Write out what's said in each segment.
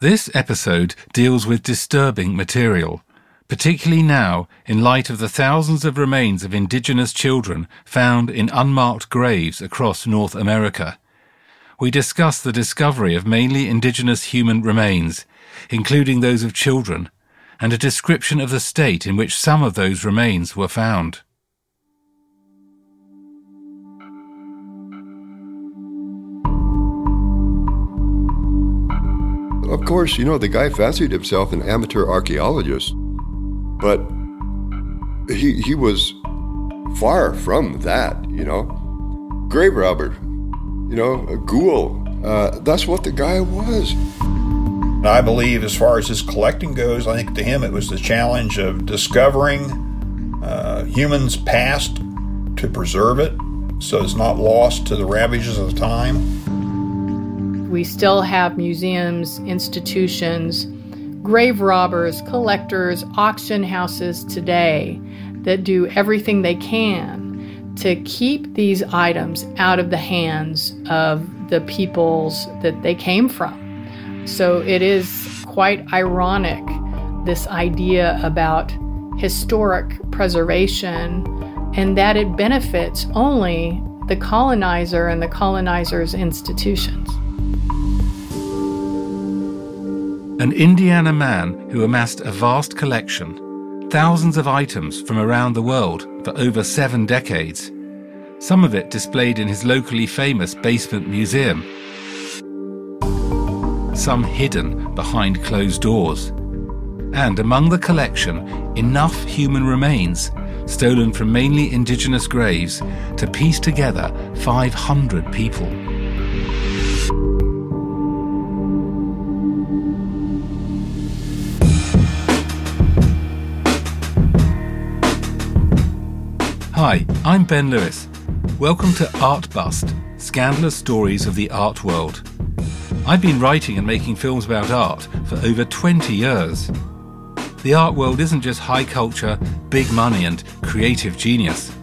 This episode deals with disturbing material, particularly now in light of the thousands of remains of indigenous children found in unmarked graves across North America. We discuss the discovery of mainly indigenous human remains, including those of children, and a description of the state in which some of those remains were found. Of course, you know, the guy fancied himself an amateur archaeologist, but he, he was far from that, you know. Grave robber, you know, a ghoul. Uh, that's what the guy was. I believe, as far as his collecting goes, I think to him it was the challenge of discovering uh, humans' past to preserve it so it's not lost to the ravages of time. We still have museums, institutions, grave robbers, collectors, auction houses today that do everything they can to keep these items out of the hands of the peoples that they came from. So it is quite ironic, this idea about historic preservation and that it benefits only the colonizer and the colonizer's institutions. An Indiana man who amassed a vast collection, thousands of items from around the world for over seven decades, some of it displayed in his locally famous basement museum, some hidden behind closed doors. And among the collection, enough human remains stolen from mainly indigenous graves to piece together 500 people. Hi, I'm Ben Lewis. Welcome to Art Bust Scandalous Stories of the Art World. I've been writing and making films about art for over 20 years. The art world isn't just high culture, big money, and creative genius.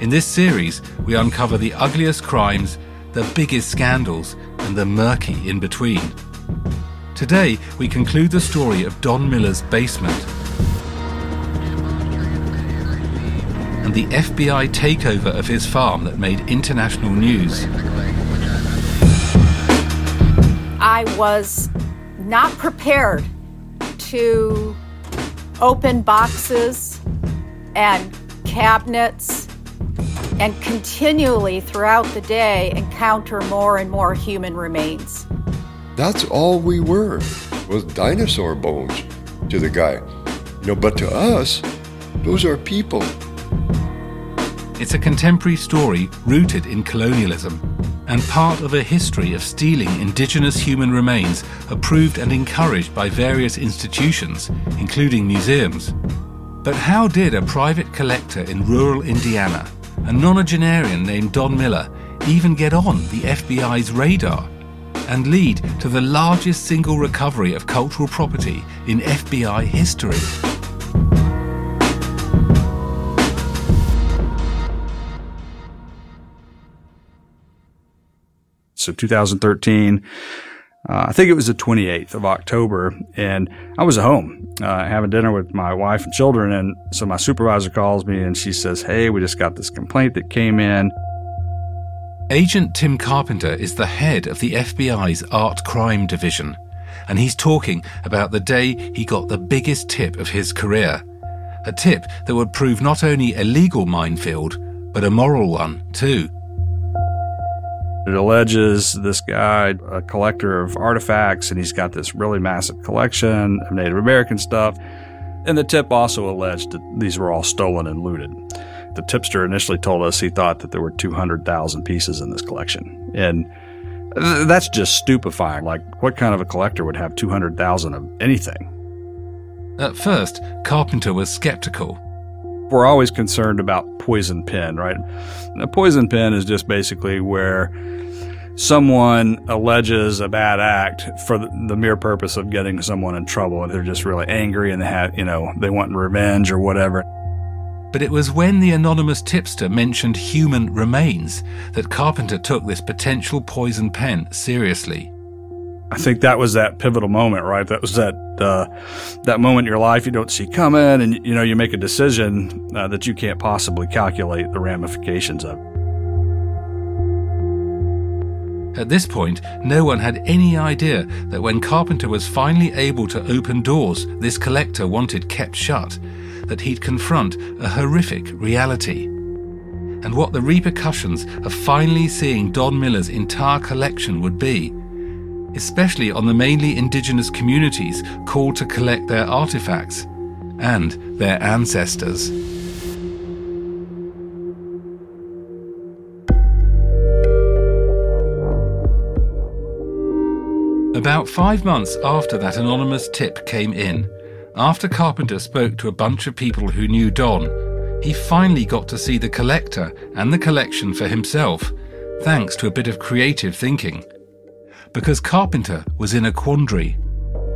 In this series, we uncover the ugliest crimes, the biggest scandals, and the murky in between. Today, we conclude the story of Don Miller's basement and the FBI takeover of his farm that made international news. I was not prepared to open boxes and cabinets and continually throughout the day encounter more and more human remains. That's all we were, was dinosaur bones to the guy. You know, but to us, those are people. It's a contemporary story rooted in colonialism and part of a history of stealing indigenous human remains approved and encouraged by various institutions, including museums. But how did a private collector in rural Indiana, a nonagenarian named Don Miller, even get on the FBI's radar and lead to the largest single recovery of cultural property in FBI history? So 2013, uh, I think it was the 28th of October, and I was at home uh, having dinner with my wife and children. And so my supervisor calls me and she says, Hey, we just got this complaint that came in. Agent Tim Carpenter is the head of the FBI's Art Crime Division, and he's talking about the day he got the biggest tip of his career. A tip that would prove not only a legal minefield, but a moral one, too. It alleges this guy, a collector of artifacts, and he's got this really massive collection of Native American stuff. And the tip also alleged that these were all stolen and looted. The tipster initially told us he thought that there were 200,000 pieces in this collection. And th- that's just stupefying. Like, what kind of a collector would have 200,000 of anything? At first, Carpenter was skeptical. We're always concerned about poison pen, right? A poison pen is just basically where someone alleges a bad act for the mere purpose of getting someone in trouble. They're just really angry and they have, you know, they want revenge or whatever. But it was when the anonymous tipster mentioned human remains that Carpenter took this potential poison pen seriously. I think that was that pivotal moment, right? That was that uh, that moment in your life you don't see coming, and you know you make a decision uh, that you can't possibly calculate the ramifications of. At this point, no one had any idea that when Carpenter was finally able to open doors this collector wanted kept shut, that he'd confront a horrific reality. And what the repercussions of finally seeing Don Miller's entire collection would be especially on the mainly indigenous communities called to collect their artifacts and their ancestors. About five months after that anonymous tip came in, after Carpenter spoke to a bunch of people who knew Don, he finally got to see the collector and the collection for himself, thanks to a bit of creative thinking because Carpenter was in a quandary.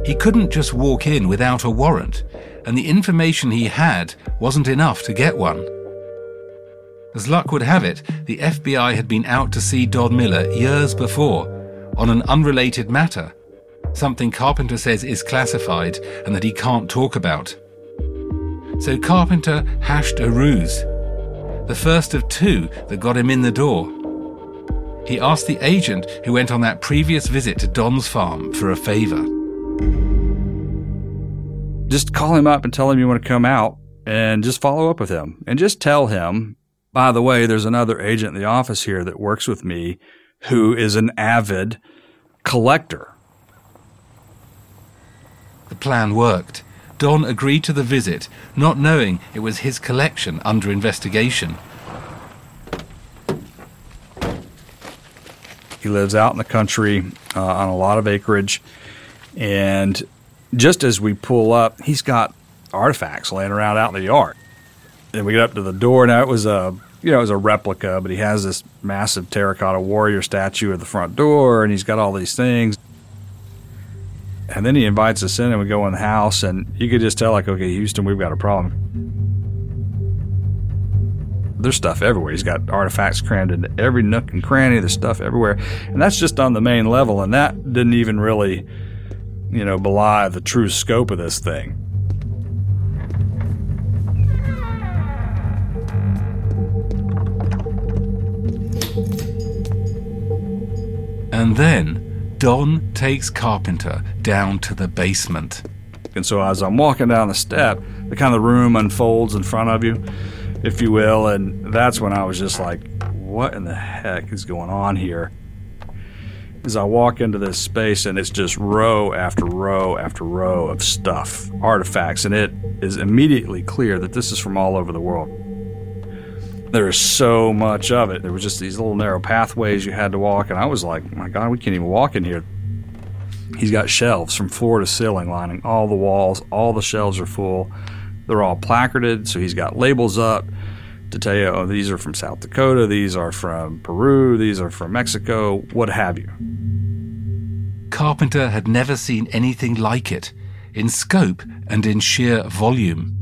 He couldn't just walk in without a warrant, and the information he had wasn't enough to get one. As luck would have it, the FBI had been out to see Don Miller years before on an unrelated matter, something Carpenter says is classified and that he can't talk about. So Carpenter hashed a ruse, the first of two that got him in the door he asked the agent who went on that previous visit to Don's farm for a favor. Just call him up and tell him you want to come out and just follow up with him. And just tell him, by the way, there's another agent in the office here that works with me who is an avid collector. The plan worked. Don agreed to the visit, not knowing it was his collection under investigation. He lives out in the country uh, on a lot of acreage. And just as we pull up, he's got artifacts laying around out in the yard. And we get up to the door. Now it was a you know it was a replica, but he has this massive terracotta warrior statue at the front door, and he's got all these things. And then he invites us in, and we go in the house, and you could just tell like, okay, Houston, we've got a problem there's stuff everywhere. He's got artifacts crammed into every nook and cranny. There's stuff everywhere, and that's just on the main level. And that didn't even really, you know, belie the true scope of this thing. And then Don takes Carpenter down to the basement. And so as I'm walking down the step, the kind of room unfolds in front of you if you will. And that's when I was just like, what in the heck is going on here? As I walk into this space, and it's just row after row after row of stuff, artifacts, and it is immediately clear that this is from all over the world. There is so much of it. There was just these little narrow pathways you had to walk, and I was like, my God, we can't even walk in here. He's got shelves from floor to ceiling lining all the walls. All the shelves are full. They're all placarded, so he's got labels up to tell you, oh, these are from South Dakota, these are from Peru, these are from Mexico, what have you. Carpenter had never seen anything like it, in scope and in sheer volume.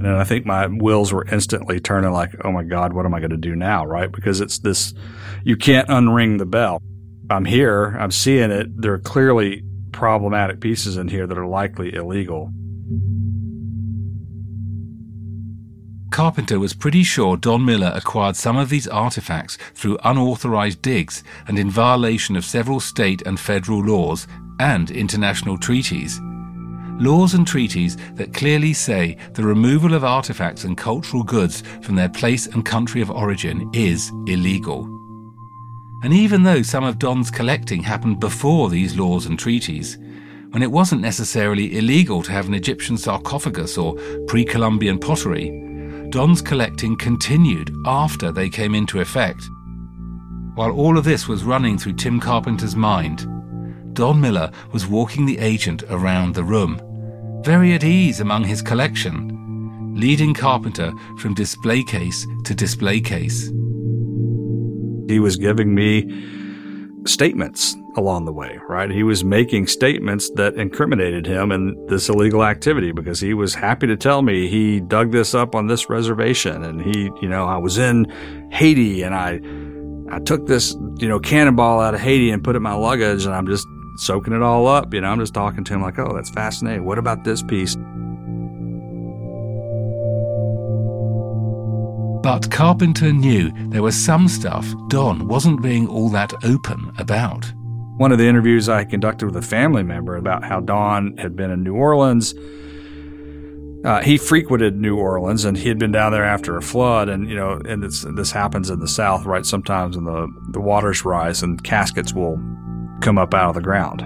And I think my wheels were instantly turning like, oh my God, what am I going to do now? Right? Because it's this, you can't unring the bell. I'm here, I'm seeing it. There are clearly problematic pieces in here that are likely illegal. Carpenter was pretty sure Don Miller acquired some of these artifacts through unauthorized digs and in violation of several state and federal laws and international treaties. Laws and treaties that clearly say the removal of artifacts and cultural goods from their place and country of origin is illegal. And even though some of Don's collecting happened before these laws and treaties, when it wasn't necessarily illegal to have an Egyptian sarcophagus or pre Columbian pottery, Don's collecting continued after they came into effect. While all of this was running through Tim Carpenter's mind, Don Miller was walking the agent around the room, very at ease among his collection, leading Carpenter from display case to display case. He was giving me statements along the way, right? He was making statements that incriminated him in this illegal activity because he was happy to tell me he dug this up on this reservation and he, you know, I was in Haiti and I I took this, you know, cannonball out of Haiti and put it in my luggage and I'm just soaking it all up. You know, I'm just talking to him like, oh, that's fascinating. What about this piece? But Carpenter knew there was some stuff Don wasn't being all that open about. One of the interviews I conducted with a family member about how Don had been in New Orleans. Uh, he frequented New Orleans, and he had been down there after a flood. And you know, and this happens in the South, right? Sometimes when the the waters rise and caskets will come up out of the ground.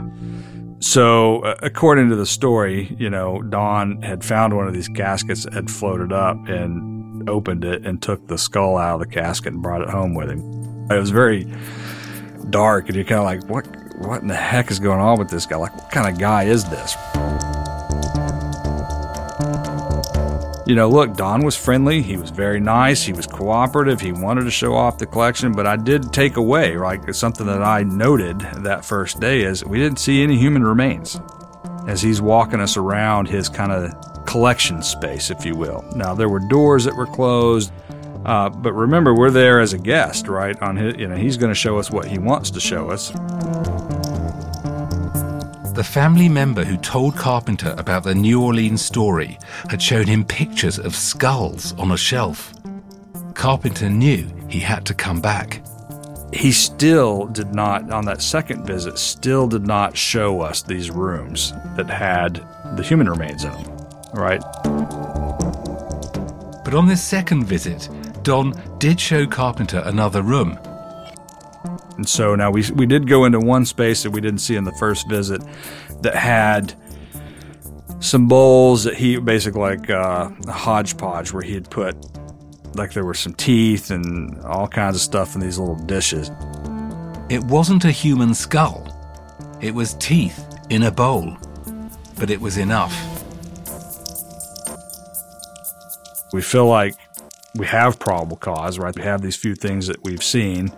So, uh, according to the story, you know, Don had found one of these caskets had floated up and opened it and took the skull out of the casket and brought it home with him. It was very dark, and you're kind of like, what? What in the heck is going on with this guy? Like, what kind of guy is this? You know, look, Don was friendly. He was very nice. He was cooperative. He wanted to show off the collection, but I did take away, like, something that I noted that first day is we didn't see any human remains as he's walking us around his kind of collection space, if you will. Now, there were doors that were closed, uh, but remember, we're there as a guest, right? On his, you know, he's going to show us what he wants to show us. The family member who told Carpenter about the New Orleans story had shown him pictures of skulls on a shelf. Carpenter knew he had to come back. He still did not, on that second visit, still did not show us these rooms that had the human remains in them right? But on this second visit, Don did show Carpenter another room. And so now we, we did go into one space that we didn't see in the first visit that had some bowls that he basically like uh, a hodgepodge where he had put like there were some teeth and all kinds of stuff in these little dishes. It wasn't a human skull. It was teeth in a bowl. But it was enough. We feel like we have probable cause, right? We have these few things that we've seen.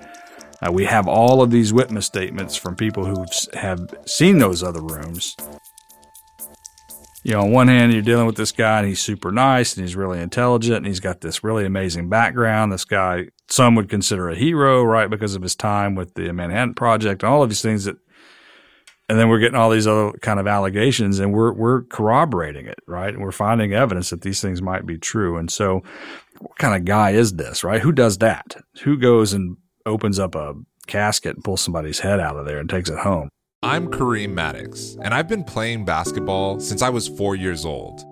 Uh, we have all of these witness statements from people who have seen those other rooms. You know, on one hand, you're dealing with this guy and he's super nice and he's really intelligent and he's got this really amazing background. This guy, some would consider a hero, right? Because of his time with the Manhattan Project and all of these things that and then we're getting all these other kind of allegations and we're we're corroborating it right and we're finding evidence that these things might be true and so what kind of guy is this right who does that who goes and opens up a casket and pulls somebody's head out of there and takes it home i'm kareem maddox and i've been playing basketball since i was four years old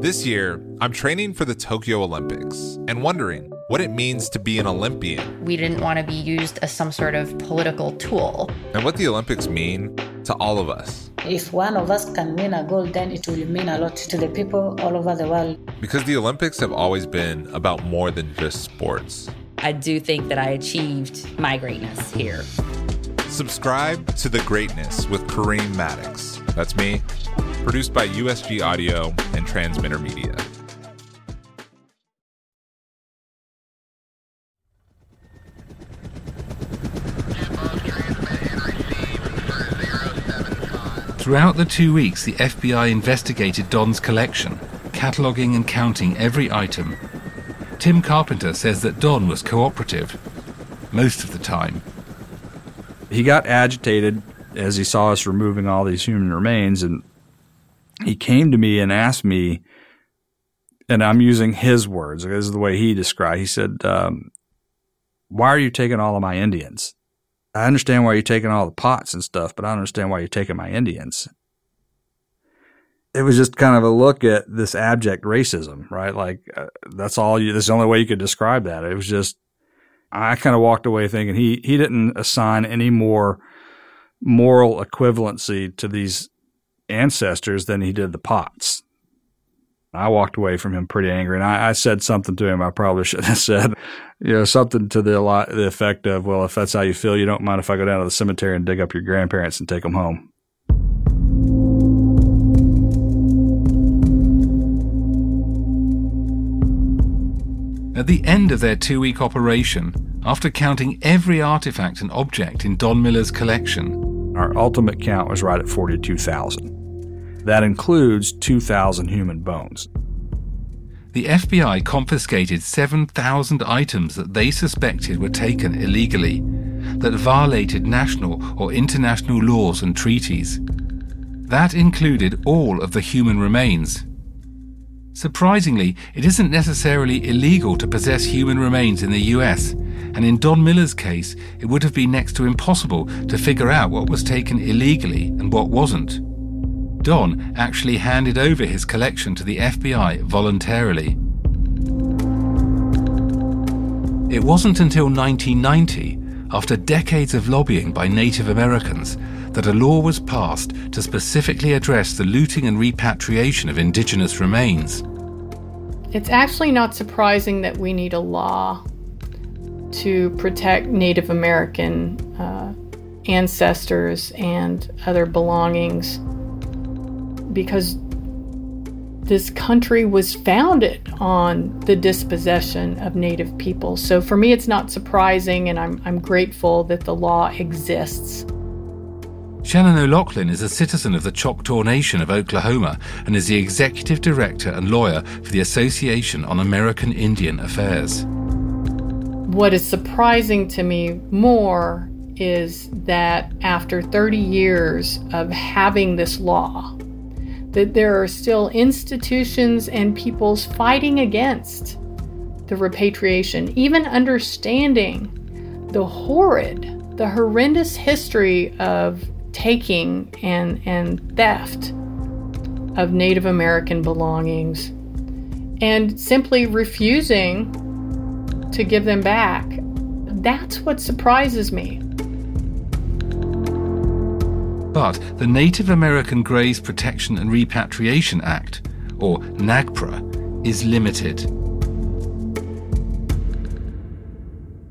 this year i'm training for the tokyo olympics and wondering what it means to be an Olympian. We didn't want to be used as some sort of political tool. And what the Olympics mean to all of us. If one of us can win a gold, then it will mean a lot to the people all over the world. Because the Olympics have always been about more than just sports. I do think that I achieved my greatness here. Subscribe to The Greatness with Kareem Maddox. That's me. Produced by USG Audio and Transmitter Media. Throughout the two weeks, the FBI investigated Don's collection, cataloguing and counting every item. Tim Carpenter says that Don was cooperative most of the time. He got agitated as he saw us removing all these human remains, and he came to me and asked me, and I'm using his words, this is the way he described. He said, um, "Why are you taking all of my Indians?" I understand why you're taking all the pots and stuff, but I don't understand why you're taking my Indians. It was just kind of a look at this abject racism, right? Like uh, that's all you. That's the only way you could describe that. It was just I kind of walked away thinking he he didn't assign any more moral equivalency to these ancestors than he did the pots. I walked away from him pretty angry, and I, I, said something to him I probably shouldn't have said. You know, something to the the effect of, "Well, if that's how you feel, you don't mind if I go down to the cemetery and dig up your grandparents and take them home." At the end of their two week operation, after counting every artifact and object in Don Miller's collection, our ultimate count was right at 42,000. That includes 2,000 human bones. The FBI confiscated 7,000 items that they suspected were taken illegally. that violated national or international laws and treaties. That included all of the human remains. Surprisingly, it isn't necessarily illegal to possess human remains in the US, and in Don Miller's case, it would have been next to impossible to figure out what was taken illegally and what wasn't. Don actually handed over his collection to the FBI voluntarily. It wasn't until 1990, after decades of lobbying by Native Americans, that a law was passed to specifically address the looting and repatriation of indigenous remains. It's actually not surprising that we need a law to protect Native American uh, ancestors and other belongings because this country was founded on the dispossession of Native people. So for me, it's not surprising, and I'm, I'm grateful that the law exists. Shannon O'Loughlin is a citizen of the Choctaw Nation of Oklahoma and is the executive director and lawyer for the Association on American Indian Affairs. What is surprising to me more is that after 30 years of having this law, that there are still institutions and peoples fighting against the repatriation, even understanding the horrid, the horrendous history of taking and, and theft of Native American belongings and simply refusing to give them back. That's what surprises me. But the Native American Graves Protection and Repatriation Act, or NAGPRA, is limited.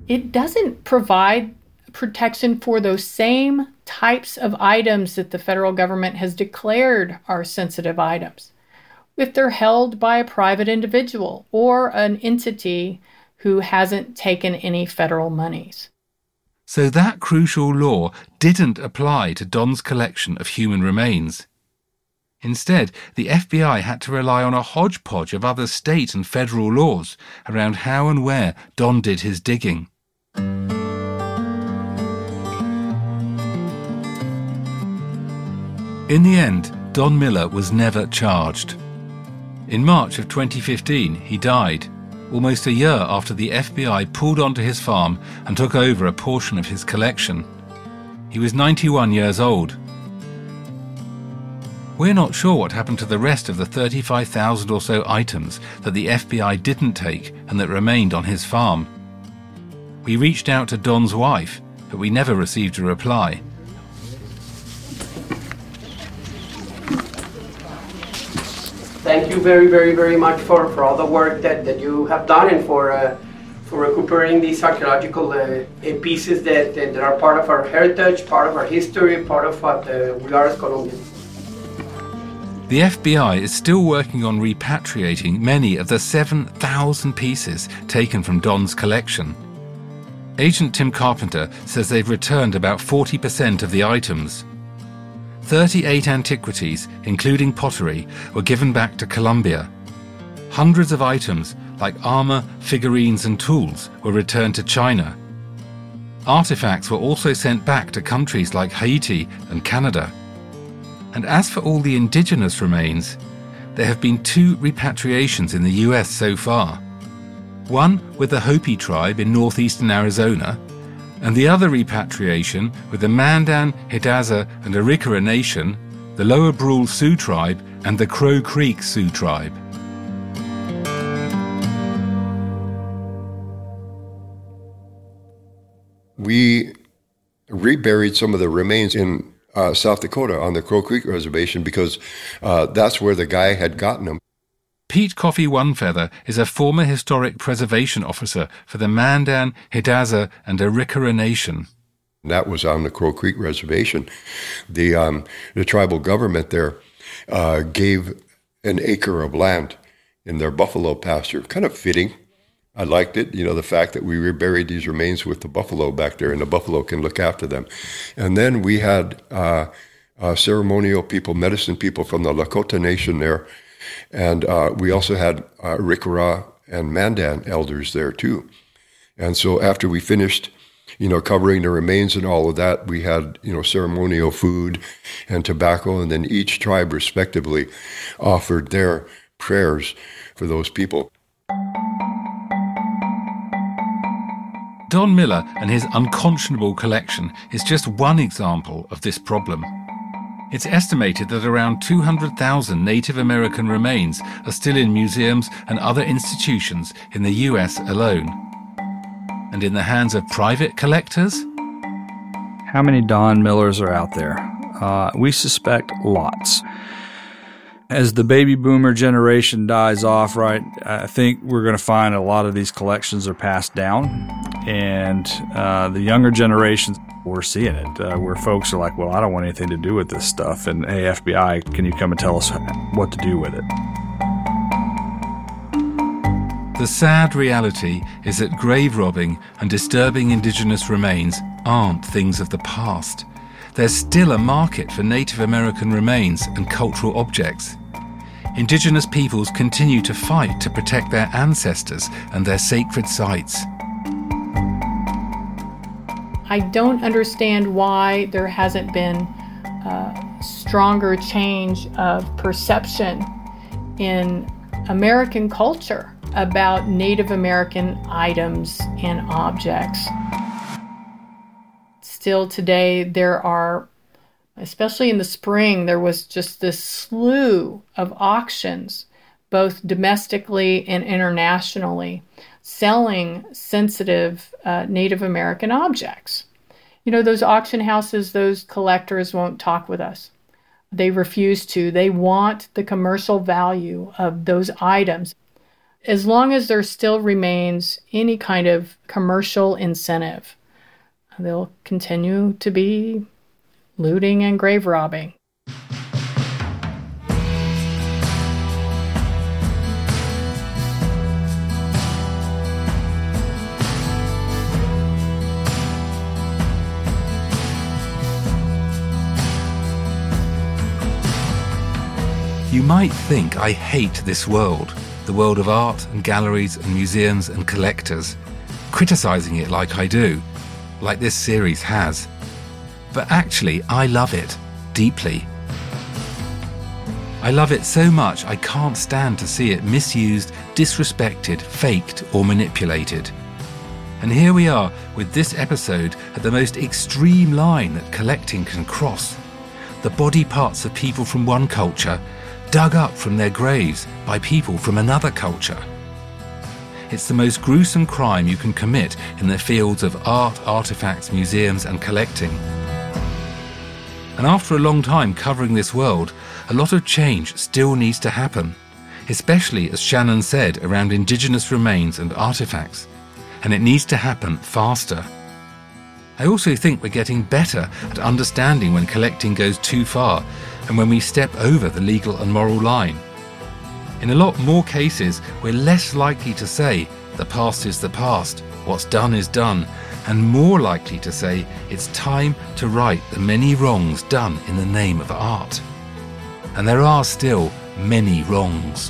It doesn't provide protection for those same types of items that the federal government has declared are sensitive items. If they're held by a private individual or an entity who hasn't taken any federal monies. So that crucial law didn't apply to Don's collection of human remains. Instead, the FBI had to rely on a hodgepodge of other state and federal laws around how and where Don did his digging. In the end, Don Miller was never charged. In March of 2015, he died, almost a year after the FBI pulled onto his farm and took over a portion of his collection. He was 91 years old. We're not sure what happened to the rest of the 35,000 or so items that the FBI didn't take and that remained on his farm. We reached out to Don's wife, but we never received a reply. Thank you very, very, very much for, for all the work that, that you have done and for uh, for recuperating these archaeological uh, pieces that, that are part of our heritage, part of our history, part of what uh, we are as Colombians. The FBI is still working on repatriating many of the 7,000 pieces taken from Don's collection. Agent Tim Carpenter says they've returned about 40% of the items. 38 antiquities, including pottery, were given back to Colombia. Hundreds of items, like armor, figurines, and tools, were returned to China. Artifacts were also sent back to countries like Haiti and Canada. And as for all the indigenous remains, there have been two repatriations in the US so far. One with the Hopi tribe in northeastern Arizona, and the other repatriation with the Mandan, Hidatsa, and Arikara Nation, the Lower Brule Sioux tribe, and the Crow Creek Sioux tribe. We reburied some of the remains in uh, South Dakota on the Crow Creek Reservation because uh, that's where the guy had gotten them. Pete Coffey Onefeather is a former historic preservation officer for the Mandan, Hidatsa, and Arikara Nation. That was on the Crow Creek Reservation. The, um, the tribal government there uh, gave an acre of land in their buffalo pasture. Kind of fitting. I liked it, you know, the fact that we reburied these remains with the buffalo back there and the buffalo can look after them. And then we had uh, uh, ceremonial people, medicine people from the Lakota Nation there and uh, we also had uh, Rikara and Mandan elders there too. And so after we finished you know, covering the remains and all of that. We had, you know, ceremonial food and tobacco, and then each tribe respectively offered their prayers for those people. Don Miller and his unconscionable collection is just one example of this problem. It's estimated that around 200,000 Native American remains are still in museums and other institutions in the US alone. And in the hands of private collectors? How many Don Millers are out there? Uh, we suspect lots. As the baby boomer generation dies off, right, I think we're going to find a lot of these collections are passed down. And uh, the younger generations we're seeing it uh, where folks are like, well, I don't want anything to do with this stuff. And hey, FBI, can you come and tell us what to do with it? The sad reality is that grave robbing and disturbing indigenous remains aren't things of the past. There's still a market for Native American remains and cultural objects. Indigenous peoples continue to fight to protect their ancestors and their sacred sites. I don't understand why there hasn't been a stronger change of perception in American culture about Native American items and objects. Still today, there are, especially in the spring, there was just this slew of auctions, both domestically and internationally, selling sensitive uh, Native American objects. You know, those auction houses, those collectors won't talk with us. They refuse to. They want the commercial value of those items. As long as there still remains any kind of commercial incentive, they'll continue to be looting and grave robbing. You might think I hate this world, the world of art and galleries and museums and collectors, criticizing it like I do, like this series has. But actually, I love it deeply. I love it so much I can't stand to see it misused, disrespected, faked, or manipulated. And here we are with this episode at the most extreme line that collecting can cross. The body parts of people from one culture dug up from their graves by people from another culture. It's the most gruesome crime you can commit in the fields of art, artifacts, museums, and collecting. And after a long time covering this world, a lot of change still needs to happen, especially as Shannon said around indigenous remains and artifacts. And it needs to happen faster. I also think we're getting better at understanding when collecting goes too far and when we step over the legal and moral line. In a lot more cases, we're less likely to say, the past is the past, what's done is done, and more likely to say, it's time to right the many wrongs done in the name of art. And there are still many wrongs.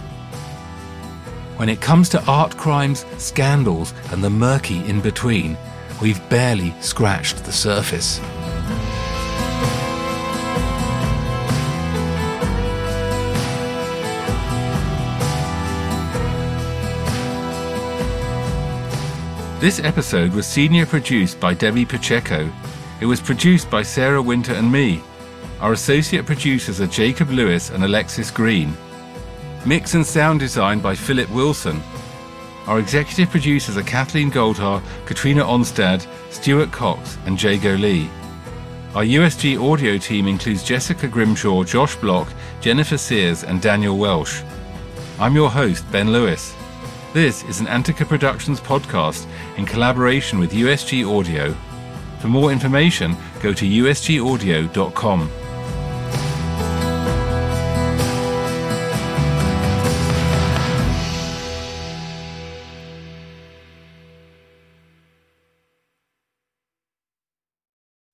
When it comes to art crimes, scandals, and the murky in between, we've barely scratched the surface. This episode was senior produced by Debbie Pacheco. It was produced by Sara Winter and me. Our associate producers are Jacob Lewis and Alexis Green. Mix and sound design by Philip Wilson. Our executive producers are Kathleen Goldhar, Katrina Onstad, Stuart Coxe, and Jago Lee. Our USG audio team includes Jessica Grimshaw, Josh Bloch, Jennifer Sears, and Daniel Welsh. I'm your host, Ben Lewis. This is an Antica Productions podcast in collaboration with USG Audio. For more information, go to usgaudio.com.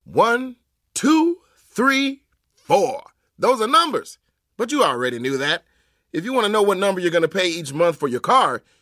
One, two, three, four. Those are numbers. But you already knew that. If you want to know what number you're going to pay each month for your car,